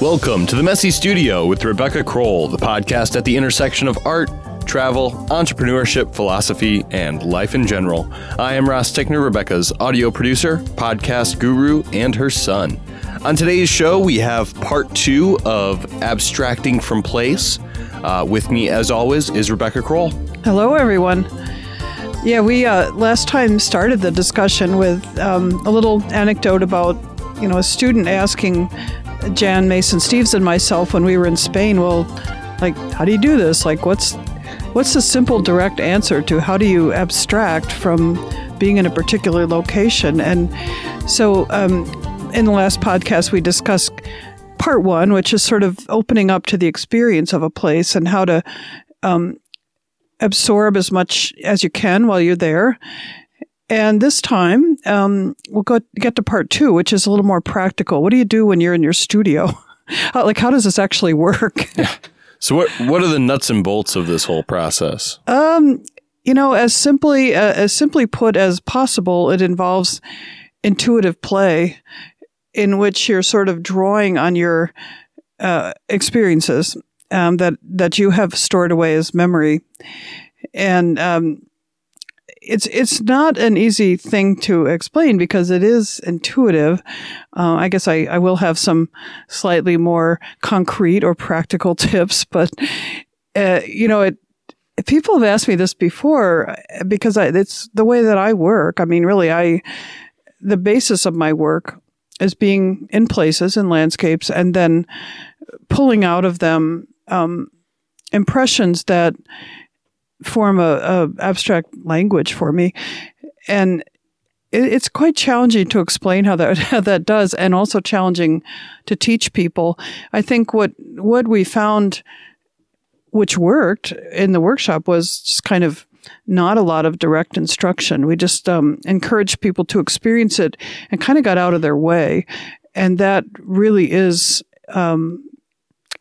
Welcome to the Messy Studio with Rebecca Crowell, the podcast at the intersection of art, travel, entrepreneurship, philosophy, and life in general. I am Ross Tickner, Rebecca's audio producer, podcast guru, and her son. On today's show, we have part two of Abstracting from Place. Uh, with me, as always, is Rebecca Crowell. Hello, everyone. Yeah, we uh, last time started the discussion with um, a little anecdote about, you know, a student asking Jan Mason Steves and myself when we were in Spain, well, like, how do you do this? Like, what's what's the simple, direct answer to how do you abstract from being in a particular location? And so, um, in the last podcast, we discussed part one, which is sort of opening up to the experience of a place and how to um, absorb as much as you can while you're there. And this time, um, we'll go get to part two, which is a little more practical. What do you do when you're in your studio? How, like, how does this actually work? So, what what are the nuts and bolts of this whole process? Um, you know, as simply uh, as simply put as possible, it involves intuitive play, in which you're sort of drawing on your uh, experiences um, that that you have stored away as memory, and um, it's it's not an easy thing to explain because it is intuitive. Uh, I guess I, I will have some slightly more concrete or practical tips, but uh, you know, it people have asked me this before uh, because I, it's the way that I work. I mean, really, I the basis of my work is being in places and landscapes, and then pulling out of them um, impressions that form a, a, abstract language for me, and it, it's quite challenging to explain how that how that does, and also challenging to teach people. I think what what we found, which worked in the workshop, was just kind of not a lot of direct instruction. We just um, encouraged people to experience it and kind of got out of their way, and that really is um,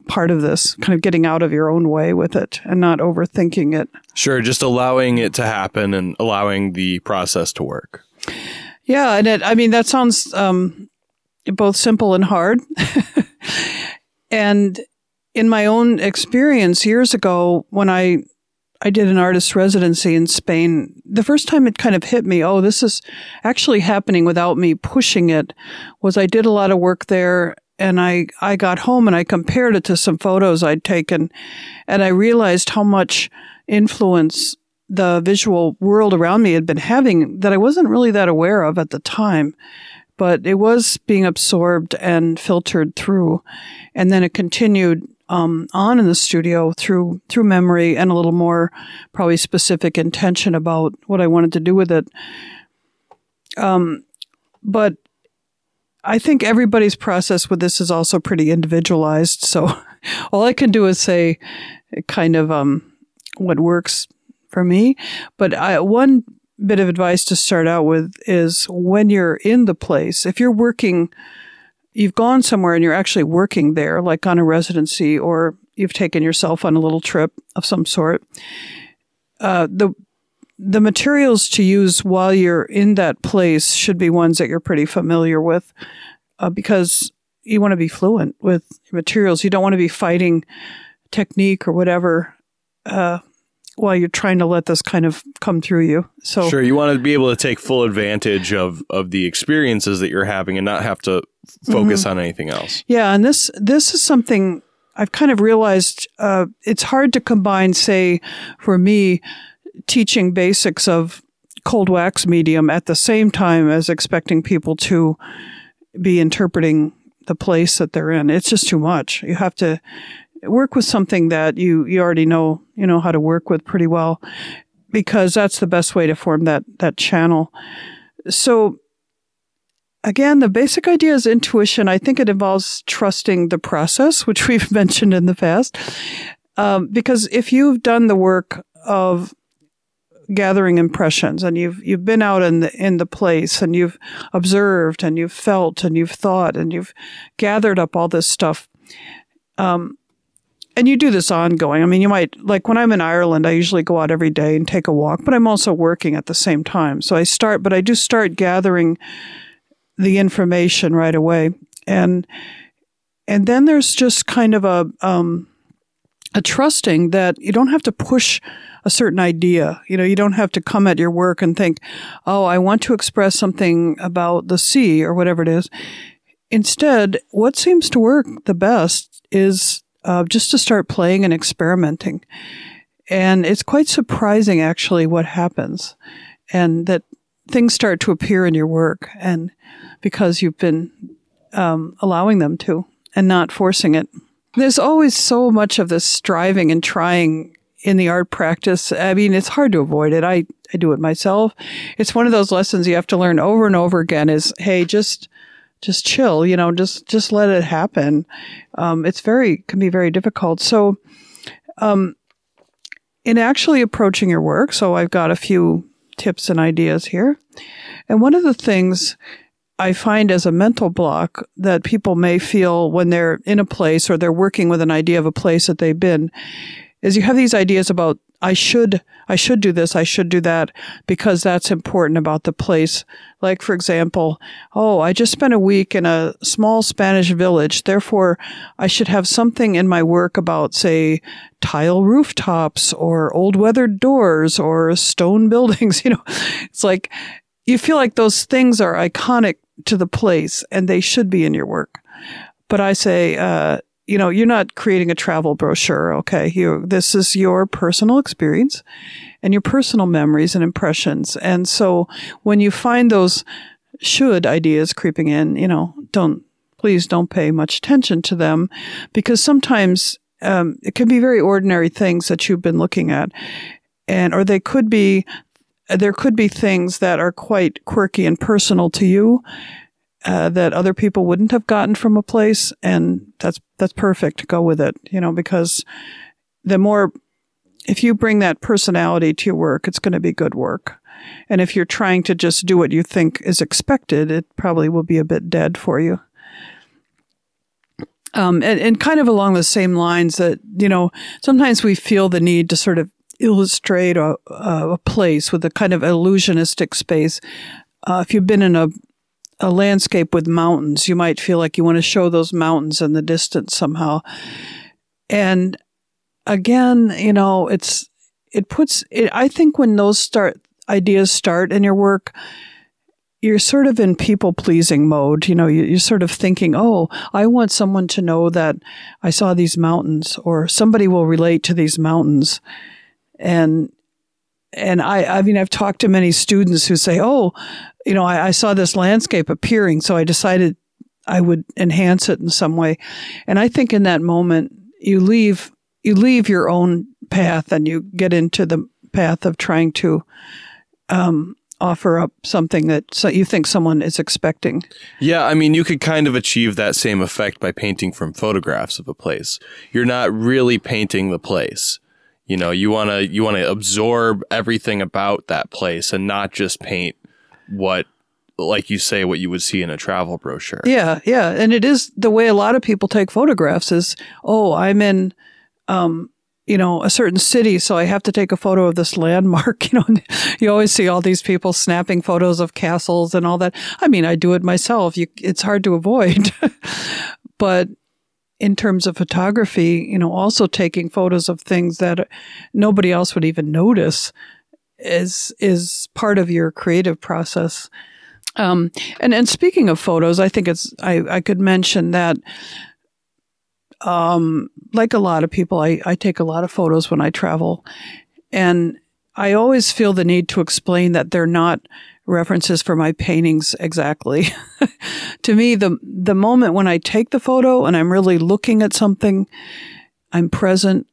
part of this kind of getting out of your own way with it and not overthinking it. Sure, just allowing it to happen and allowing the process to work. Yeah, and it, I mean that sounds um, both simple and hard. and in my own experience years ago when I I did an artist residency in Spain. The first time it kind of hit me, oh, this is actually happening without me pushing it, was I did a lot of work there and I, I got home and I compared it to some photos I'd taken and I realized how much influence the visual world around me had been having that I wasn't really that aware of at the time. But it was being absorbed and filtered through. And then it continued um, on in the studio through through memory and a little more probably specific intention about what I wanted to do with it. Um, but I think everybody's process with this is also pretty individualized. So all I can do is say kind of um, what works for me. But I, one bit of advice to start out with is when you're in the place, if you're working, you've gone somewhere and you're actually working there, like on a residency, or you've taken yourself on a little trip of some sort. Uh, the the materials to use while you're in that place should be ones that you're pretty familiar with uh, because you want to be fluent with materials. You don't want to be fighting technique or whatever uh, while you're trying to let this kind of come through you. So sure, you want to be able to take full advantage of of the experiences that you're having and not have to focus mm-hmm. on anything else. Yeah, and this this is something I've kind of realized. Uh, it's hard to combine, say, for me teaching basics of cold wax medium at the same time as expecting people to be interpreting the place that they're in. It's just too much. You have to work with something that you, you already know, you know how to work with pretty well because that's the best way to form that, that channel. So again, the basic idea is intuition. I think it involves trusting the process, which we've mentioned in the past. Um, because if you've done the work of gathering impressions and you've you've been out in the in the place and you've observed and you've felt and you've thought and you've gathered up all this stuff. Um, and you do this ongoing. I mean you might like when i'm in ireland i usually go out every day and take a walk but i'm also working at the same time. So i start but i do start gathering the information right away. And and then there's just kind of a um, a trusting that you don't have to push a certain idea. You know, you don't have to come at your work and think, "Oh, I want to express something about the sea or whatever it is." Instead, what seems to work the best is uh, just to start playing and experimenting. And it's quite surprising, actually, what happens, and that things start to appear in your work, and because you've been um, allowing them to and not forcing it. There's always so much of this striving and trying in the art practice. I mean, it's hard to avoid it. I, I do it myself. It's one of those lessons you have to learn over and over again is, hey, just, just chill, you know, just, just let it happen. Um, it's very, can be very difficult. So, um, in actually approaching your work, so I've got a few tips and ideas here. And one of the things I find as a mental block that people may feel when they're in a place or they're working with an idea of a place that they've been is you have these ideas about I should I should do this, I should do that because that's important about the place. Like for example, oh, I just spent a week in a small Spanish village, therefore I should have something in my work about say tile rooftops or old weathered doors or stone buildings, you know. It's like you feel like those things are iconic to the place and they should be in your work. But I say, uh, you know, you're not creating a travel brochure. Okay. You, this is your personal experience and your personal memories and impressions. And so when you find those should ideas creeping in, you know, don't, please don't pay much attention to them because sometimes um, it can be very ordinary things that you've been looking at and or they could be there could be things that are quite quirky and personal to you uh, that other people wouldn't have gotten from a place, and that's that's perfect. Go with it, you know, because the more if you bring that personality to your work, it's going to be good work. And if you're trying to just do what you think is expected, it probably will be a bit dead for you. Um, and, and kind of along the same lines that, you know, sometimes we feel the need to sort of illustrate a, a place with a kind of illusionistic space. Uh, if you've been in a a landscape with mountains, you might feel like you want to show those mountains in the distance somehow. And again, you know, it's it puts it, I think when those start ideas start in your work, you're sort of in people pleasing mode. You know, you're sort of thinking, oh, I want someone to know that I saw these mountains, or somebody will relate to these mountains and and I, I mean, I've talked to many students who say, "Oh, you know, I, I saw this landscape appearing, so I decided I would enhance it in some way." And I think in that moment, you leave you leave your own path and you get into the path of trying to um, offer up something that so you think someone is expecting. Yeah, I mean, you could kind of achieve that same effect by painting from photographs of a place. You're not really painting the place. You know, you want to you want to absorb everything about that place and not just paint what like you say what you would see in a travel brochure. Yeah, yeah, and it is the way a lot of people take photographs is, "Oh, I'm in um you know, a certain city, so I have to take a photo of this landmark. You know, you always see all these people snapping photos of castles and all that. I mean, I do it myself. You, it's hard to avoid, but in terms of photography, you know, also taking photos of things that nobody else would even notice is is part of your creative process. Um, and and speaking of photos, I think it's I, I could mention that um, like a lot of people, I, I take a lot of photos when I travel, and I always feel the need to explain that they're not references for my paintings exactly. to me, the the moment when I take the photo and I'm really looking at something, I'm present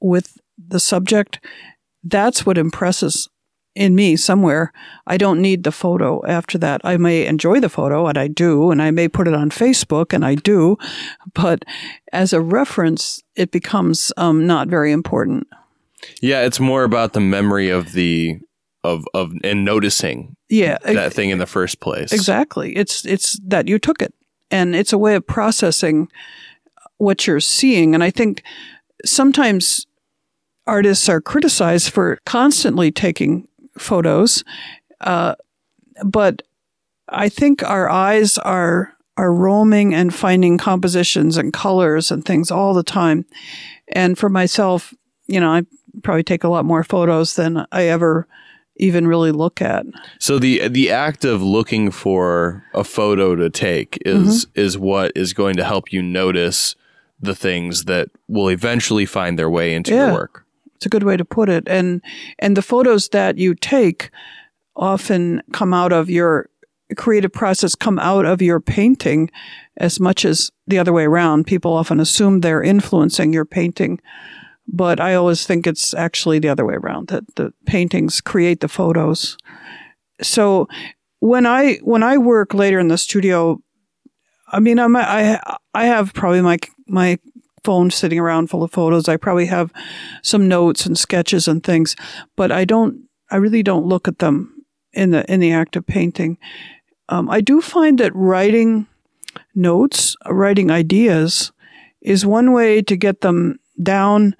with the subject. That's what impresses in me somewhere. I don't need the photo after that. I may enjoy the photo, and I do, and I may put it on Facebook, and I do, but as a reference, it becomes um, not very important. Yeah, it's more about the memory of the of of and noticing yeah that thing in the first place exactly it's it's that you took it and it's a way of processing what you're seeing and i think sometimes artists are criticized for constantly taking photos uh, but i think our eyes are are roaming and finding compositions and colors and things all the time. And for myself, you know, I probably take a lot more photos than I ever even really look at. So the the act of looking for a photo to take is Mm-hmm. is what is going to help you notice the things that will eventually find their way into Yeah. your work. It's a good way to put it. And and the photos that you take often come out of your creative process, come out of your painting as much as the other way around. People often assume they're influencing your painting. But I always think it's actually the other way around, that the paintings create the photos. So when I when I work later in the studio, I mean I'm I I have probably my my phone sitting around full of photos. I probably have some notes and sketches and things, but I don't. I really don't look at them in the in the act of painting. Um, I do find that writing notes, writing ideas, is one way to get them down,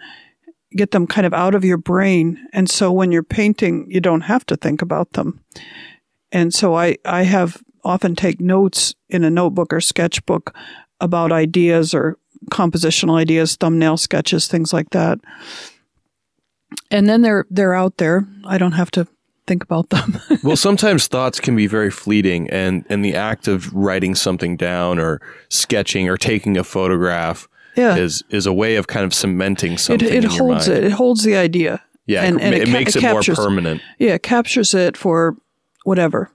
get them kind of out of your brain, and so when you're painting, you don't have to think about them. And so I I have often take notes in a notebook or sketchbook about ideas or compositional ideas, thumbnail sketches, things like that. And then they're they're out there. I don't have to think about them. well, sometimes thoughts can be very fleeting, and and the act of writing something down or sketching or taking a photograph yeah. is is a way of kind of cementing something. it in your holds mind. it. It holds the idea. Yeah, and- it, and it, it ca- makes it it, more permanent. Yeah, it captures it for whatever.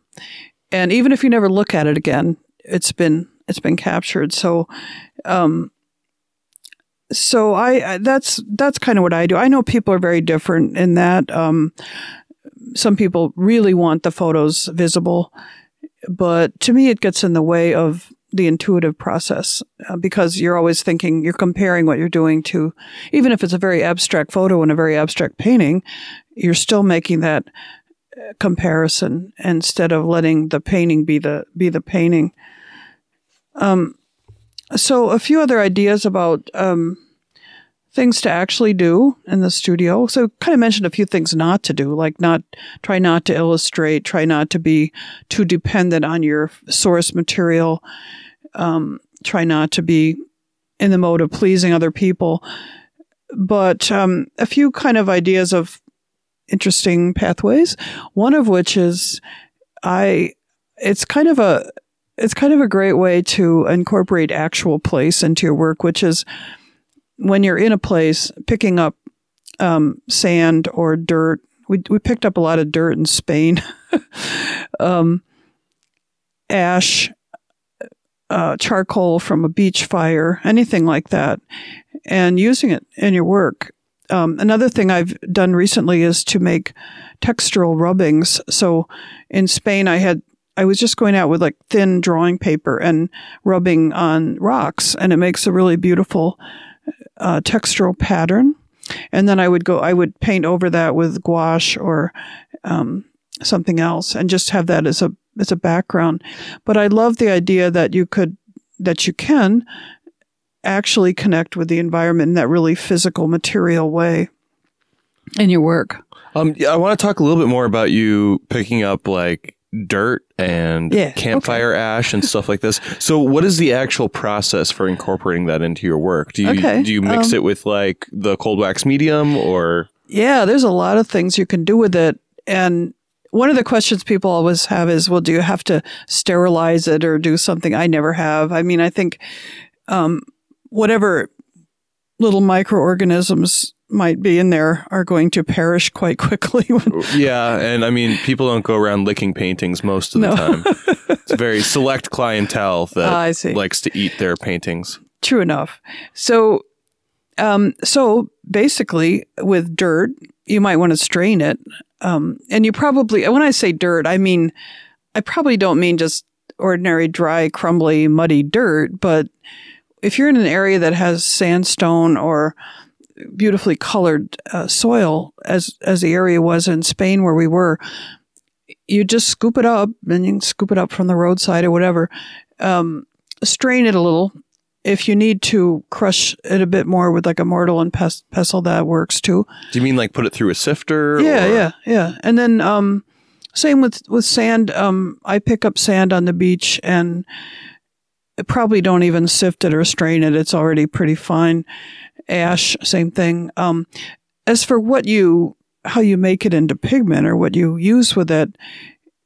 And even if you never look at it again, it's been it's been captured. So um so I I- that's that's kind of what I do. I know people are very different in that um some people really want the photos visible, but to me it gets in the way of the intuitive process uh, because you're always thinking you're comparing what you're doing to even if it's a very abstract photo and a very abstract painting you're still making that uh, comparison instead of letting the painting be the be the painting. Um, so a few other ideas about um, things to actually do in the studio. So kind of mentioned a few things not to do, like not try not to illustrate, try not to be too dependent on your source material, um, try not to be in the mode of pleasing other people. But um, a few kind of ideas of interesting pathways. One of which is I it's kind of a it's kind of a great way to incorporate actual place into your work, which is when you're in a place picking up um, sand or dirt. We we picked up a lot of dirt in Spain, um, ash, uh, charcoal from a beach fire, anything like that, and using it in your work um, another thing I've done recently is to make textural rubbings. So in Spain, I had I was just going out with like thin drawing paper and rubbing on rocks, and it makes a really beautiful uh, textural pattern. And then I would go, I would paint over that with gouache or um, something else, and just have that as a as a background. But I love the idea that you could that you can actually connect with the environment in that really physical, material way in your work. Um, I want to talk a little bit more about you picking up like dirt and Yeah, campfire ash and stuff like this. So, what is the actual process for incorporating that into your work? Do you Okay, do you mix um, it with like the cold wax medium or? Yeah, there's a lot of things you can do with it. And one of the questions people always have is, well, do you have to sterilize it or do something? I never have. I mean, I think um, whatever little microorganisms might be in there are going to perish quite quickly. Yeah, and I mean, people don't go around licking paintings most of the No. time. It's a very select clientele that see. likes to eat their paintings. True enough. So, um, so basically, with dirt, you might want to strain it, um, and you probably. When I say dirt, I mean, I probably don't mean just ordinary dry, crumbly, muddy dirt, but if you're in an area that has sandstone or beautifully colored uh, soil, as as the area was in Spain where we were, you just scoop it up, and you can scoop it up from the roadside or whatever. Um, strain it a little, if you need to crush it a bit more with like a mortar and pes- pestle, that works too. Do you mean like put it through a sifter? Yeah, or- yeah, yeah. And then um, same with with sand. Um, I pick up sand on the beach and probably don't even sift it or strain it. It's already pretty fine. Ash, same thing. Um, as for what you, how you make it into pigment or what you use with it,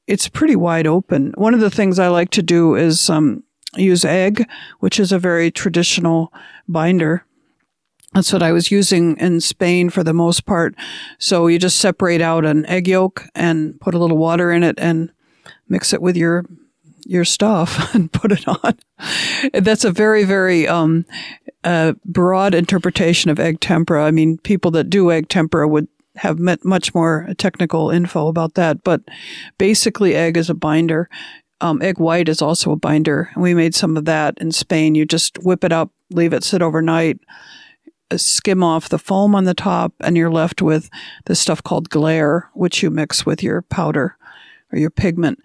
it's pretty wide open. One of the things I like to do is um, use egg, which is a very traditional binder. That's what I was using in Spain for the most part. So you just separate out an egg yolk and put a little water in it and mix it with your your stuff and put it on. That's a very, very um, uh, broad interpretation of egg tempera. I mean, people that do egg tempera would have met much more technical info about that. But basically, egg is a binder. Um, egg white is also a binder. And we made some of that in Spain. You just whip it up, leave it sit overnight, uh, skim off the foam on the top, and you're left with this stuff called glaire, which you mix with your powder or your pigment.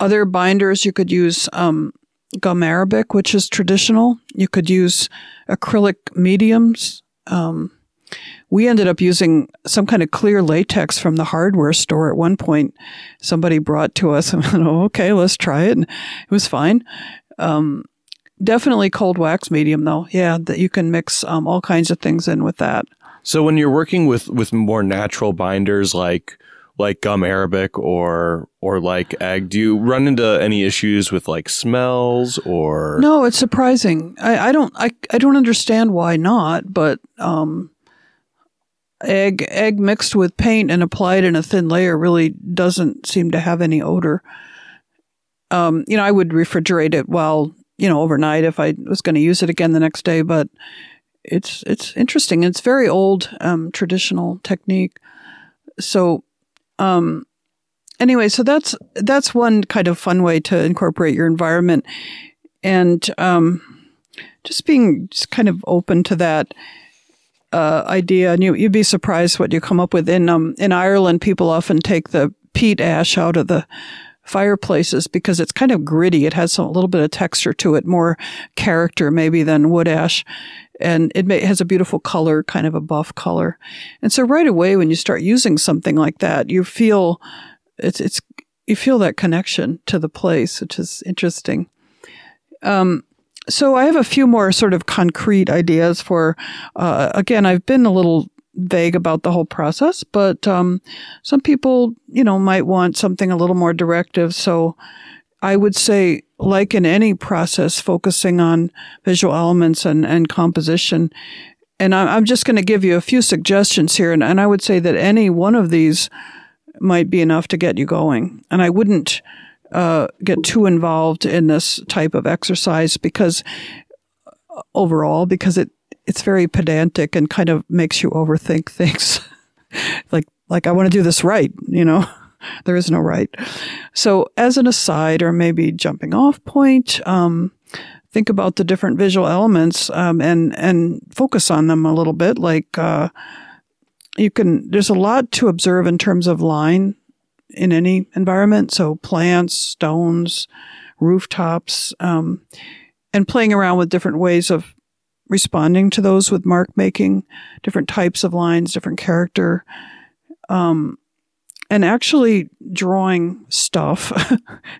Other binders, you could use um, gum arabic, which is traditional. You could use acrylic mediums. Um, we ended up using some kind of clear latex from the hardware store at one point. Somebody brought to us, and went, oh, okay, let's try it. And it was fine. Um, definitely cold wax medium, though. Yeah, that you can mix um, all kinds of things in with that. So when you're working with with more natural binders like like gum arabic or or like egg do you run into any issues with like smells or no it's surprising i, I don't I, I don't understand why not but um egg egg mixed with paint and applied in a thin layer really doesn't seem to have any odor. Um, you know, I would refrigerate it while you know overnight if I was going to use it again the next day, but it's it's interesting. It's very old um, traditional technique. So, um, anyway, so that's that's one kind of fun way to incorporate your environment, and um, just being just kind of open to that uh, idea, and you, would be surprised what you come up with. In um, in Ireland, people often take the peat ash out of the fireplaces because it's kind of gritty. It has some, a little bit of texture to it, more character maybe than wood ash, and it, may, has a beautiful color, kind of a buff color. And so right away, when you start using something like that, you feel it's it's you feel that connection to the place, which is interesting. Um, so I have a few more sort of concrete ideas for, uh, again, I've been a little vague about the whole process, but um, some people, you know, might want something a little more directive. So I would say, like in any process, focusing on visual elements and, and composition. And I'm just going to give you a few suggestions here. And, and I would say that any one of these might be enough to get you going. And I wouldn't uh, get too involved in this type of exercise because uh, overall, because it it's very pedantic and kind of makes you overthink things. like like I want to do this right, you know. there is no right. So as an aside, or maybe jumping off point, um, think about the different visual elements um, and and focus on them a little bit. Like uh, you can, there's a lot to observe in terms of line in any environment. So plants, stones, rooftops, um, and playing around with different ways of responding to those with mark making, different types of lines, different character, um, and actually drawing stuff.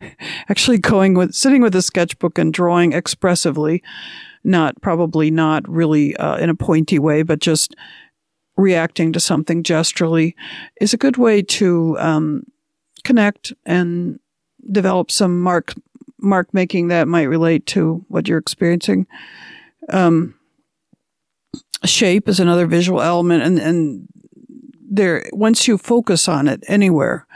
actually going with sitting with a sketchbook and drawing expressively, not probably not really uh, in a pointy way, but just reacting to something gesturally is a good way to um, connect and develop some mark mark making that might relate to what you're experiencing. Um, shape is another visual element, and and there once you focus on it anywhere,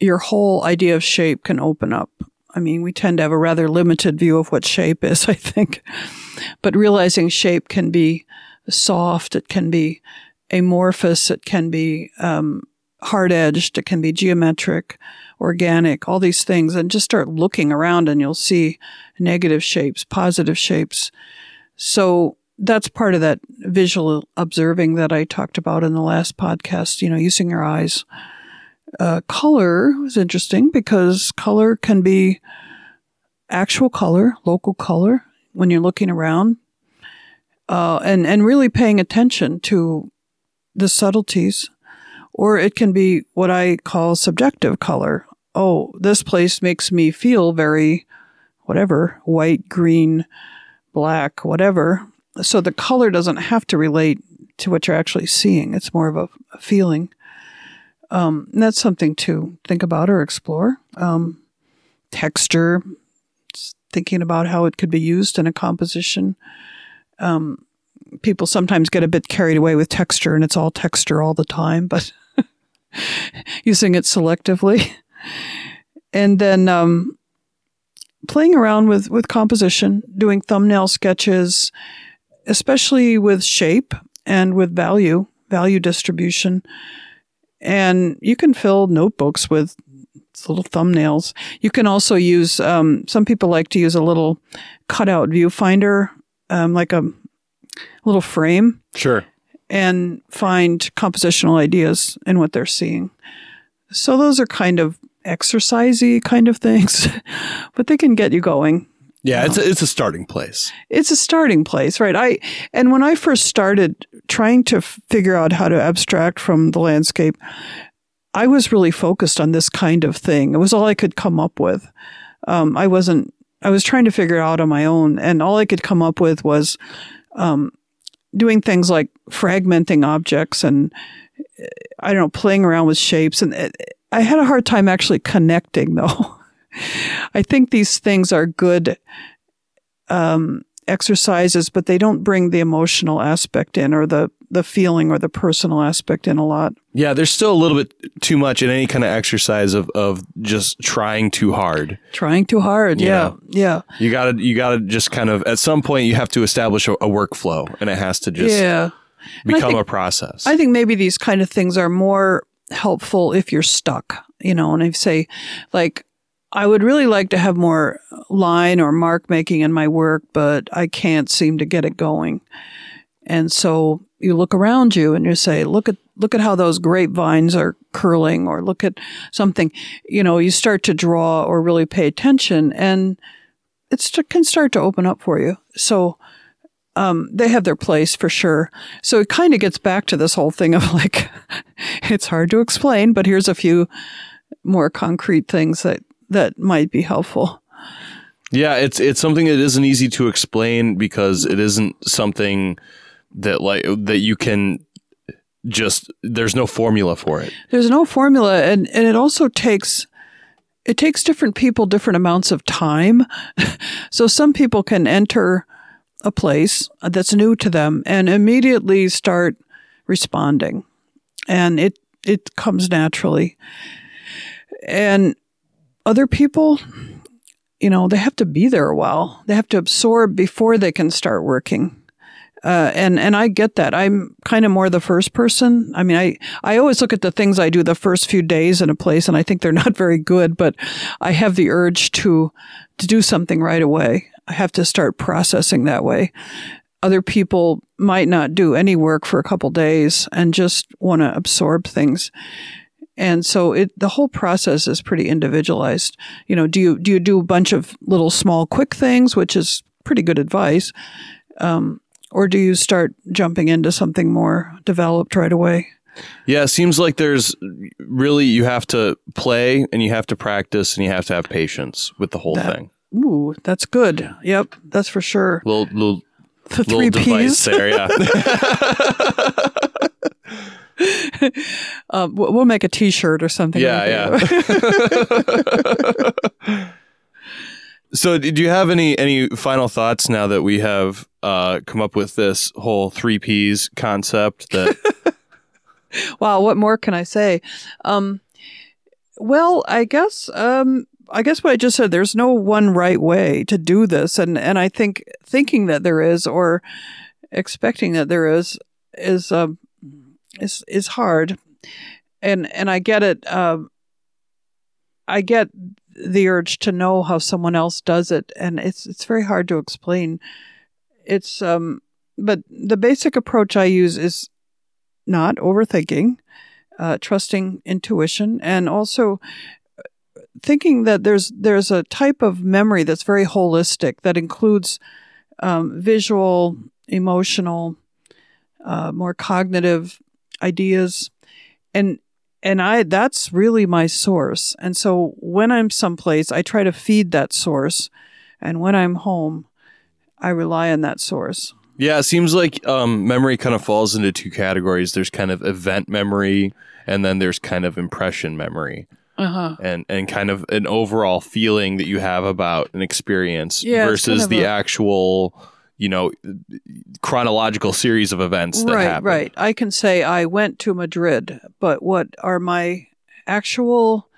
your whole idea of shape can open up. I mean, we tend to have a rather limited view of what shape is, I think, but realizing shape can be soft, it can be amorphous, it can be um, hard edged, it can be geometric, organic, all these things, and just start looking around and you'll see negative shapes, positive shapes. So that's part of that visual observing that I talked about in the last podcast, you know, using your eyes. Uh, color is interesting because color can be actual color, local color when you're looking around, uh, and and really paying attention to the subtleties or it can be what I call subjective color. Oh, this place makes me feel very whatever, white, green, black, whatever. So the color doesn't have to relate to what you're actually seeing. It's more of a, a feeling. Um, that's something to think about or explore. Um, texture, thinking about how it could be used in a composition. Um, people sometimes get a bit carried away with texture and it's all texture all the time, but using it selectively. And then um, playing around with, with composition, doing thumbnail sketches, especially with shape and with value, value distribution. And you can fill notebooks with little thumbnails. You can also use, um, some people like to use a little cutout viewfinder, um, like a little frame. Sure. And find compositional ideas in what they're seeing. So those are kind of exercisey kind of things, but they can get you going. Yeah, it's a, it's a starting place. It's a starting place, right? I and when I first started trying to f- figure out how to abstract from the landscape, I was really focused on this kind of thing. It was all I could come up with. Um, I wasn't. I was trying to figure it out on my own, and all I could come up with was um, doing things like fragmenting objects and I don't know, playing around with shapes. And it, I had a hard time actually connecting though. I think these things are good um, exercises, but they don't bring the emotional aspect in or the, the feeling or the personal aspect in a lot. Yeah, there's still a little bit too much in any kind of exercise of, of just trying too hard. Trying too hard. Yeah. Yeah. You gotta, you gotta just kind of, at some point you have to establish a, a workflow and it has to just yeah. become think, a process. I think maybe these kind of things are more helpful if you're stuck, you know, and I say like, I would really like to have more line or mark making in my work, but I can't seem to get it going. And so you look around you and you say, look at, look at how those grapevines are curling or look at something, you know, you start to draw or really pay attention and it can start to open up for you. So, um, they have their place for sure. So it kind of gets back to this whole thing of like, it's hard to explain, but here's a few more concrete things that, that might be helpful. Yeah, it's it's something that isn't easy to explain because it isn't something that like that you can just there's no formula for it. There's no formula and and it also takes it takes different people different amounts of time. so some people can enter a place that's new to them and immediately start responding. And it it comes naturally. And other people, you know, they have to be there a while. They have to absorb before they can start working. Uh, and and I get that. I'm kind of more the first person. I mean, I I always look at the things I do the first few days in a place, and I think they're not very good. But I have the urge to to do something right away. I have to start processing that way. Other people might not do any work for a couple days and just want to absorb things. And so it, the whole process is pretty individualized. You know, do you, do you do a bunch of little small quick things, which is pretty good advice? Um, or do you start jumping into something more developed right away? Yeah, it seems like there's really, you have to play and you have to practice and you have to have patience with the whole That- thing. Ooh, that's good. Yep, that's for sure. Little, little, The little three device P's. there, yeah. Uh, we'll make a T-shirt or something. Yeah, like that. So, do you have any any final thoughts now that we have uh, come up with this whole three Ps concept? That wow, what more can I say? Um, well, I guess um, I guess what I just said. There's no one right way to do this, and and I think thinking that there is or expecting that there is is um, is is hard, and and I get it. Um, I get the urge to know how someone else does it, and it's it's very hard to explain. It's um, but the basic approach I use is not overthinking, uh, trusting intuition, and also thinking that there's there's a type of memory that's very holistic that includes um, visual, emotional, uh, more cognitive ideas, and and I that's really my source. And so when I'm someplace, I try to feed that source And when I'm home, I rely on that source. Yeah, it seems like um, memory kind of falls into two categories. There's kind of event memory, and then there's kind of impression memory. Uh-huh. and and kind of an overall feeling that you have about an experience Yeah, versus kind of the a- actual you know chronological series of events that right, happen. right. I can say I went to Madrid, but what are my actual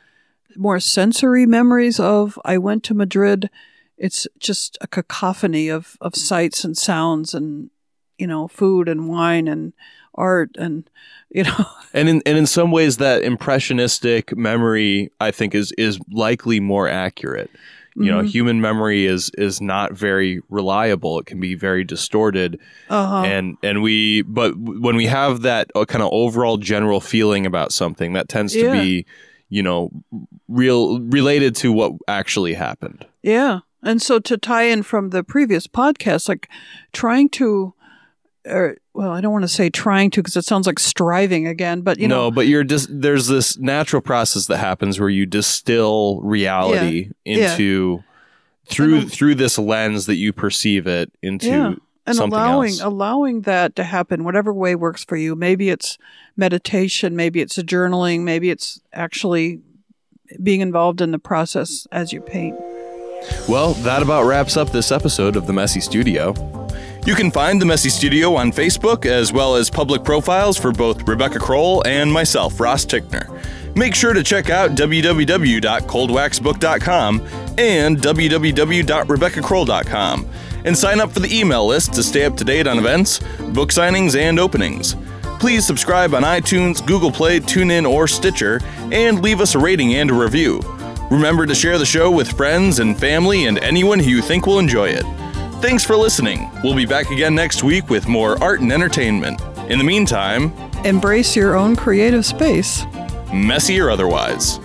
more sensory memories of I went to Madrid? It's just a cacophony of, of sights and sounds and, you know, food and wine and art and, you know, And in and in some ways that impressionistic memory I think is is likely more accurate. You know, Mhm. human memory is is not very reliable. It can be very distorted uh-huh. and and we but when we have that uh, kind of overall general feeling about something that tends to be you know real related to what actually happened Yeah. And so to tie in from the previous podcast, like trying to, or, well, I don't want to say trying to because it sounds like striving again, but you no know, but you're just there's this natural process that happens where you distill reality Yeah. into through And, um, through this lens that you perceive it into Yeah. and something allowing else. allowing that to happen, whatever way works for you. Maybe it's meditation, maybe it's journaling, maybe it's actually being involved in the process as you paint. Well, that about wraps up this episode of The Messy Studio. You can find The Messy Studio on Facebook as well as public profiles for both Rebecca Crowell and myself, Ross Tickner. Make sure to check out www.coldwaxbook.com and www.rebeccacrowell.com and sign up for the email list to stay up to date on events, book signings, and openings. Please subscribe on iTunes, Google Play, TuneIn, or Stitcher, and leave us a rating and a review. Remember to share the show with friends and family and anyone who you think will enjoy it. Thanks for listening. We'll be back again next week with more art and entertainment. In the meantime, Embrace your own creative space. messy or otherwise.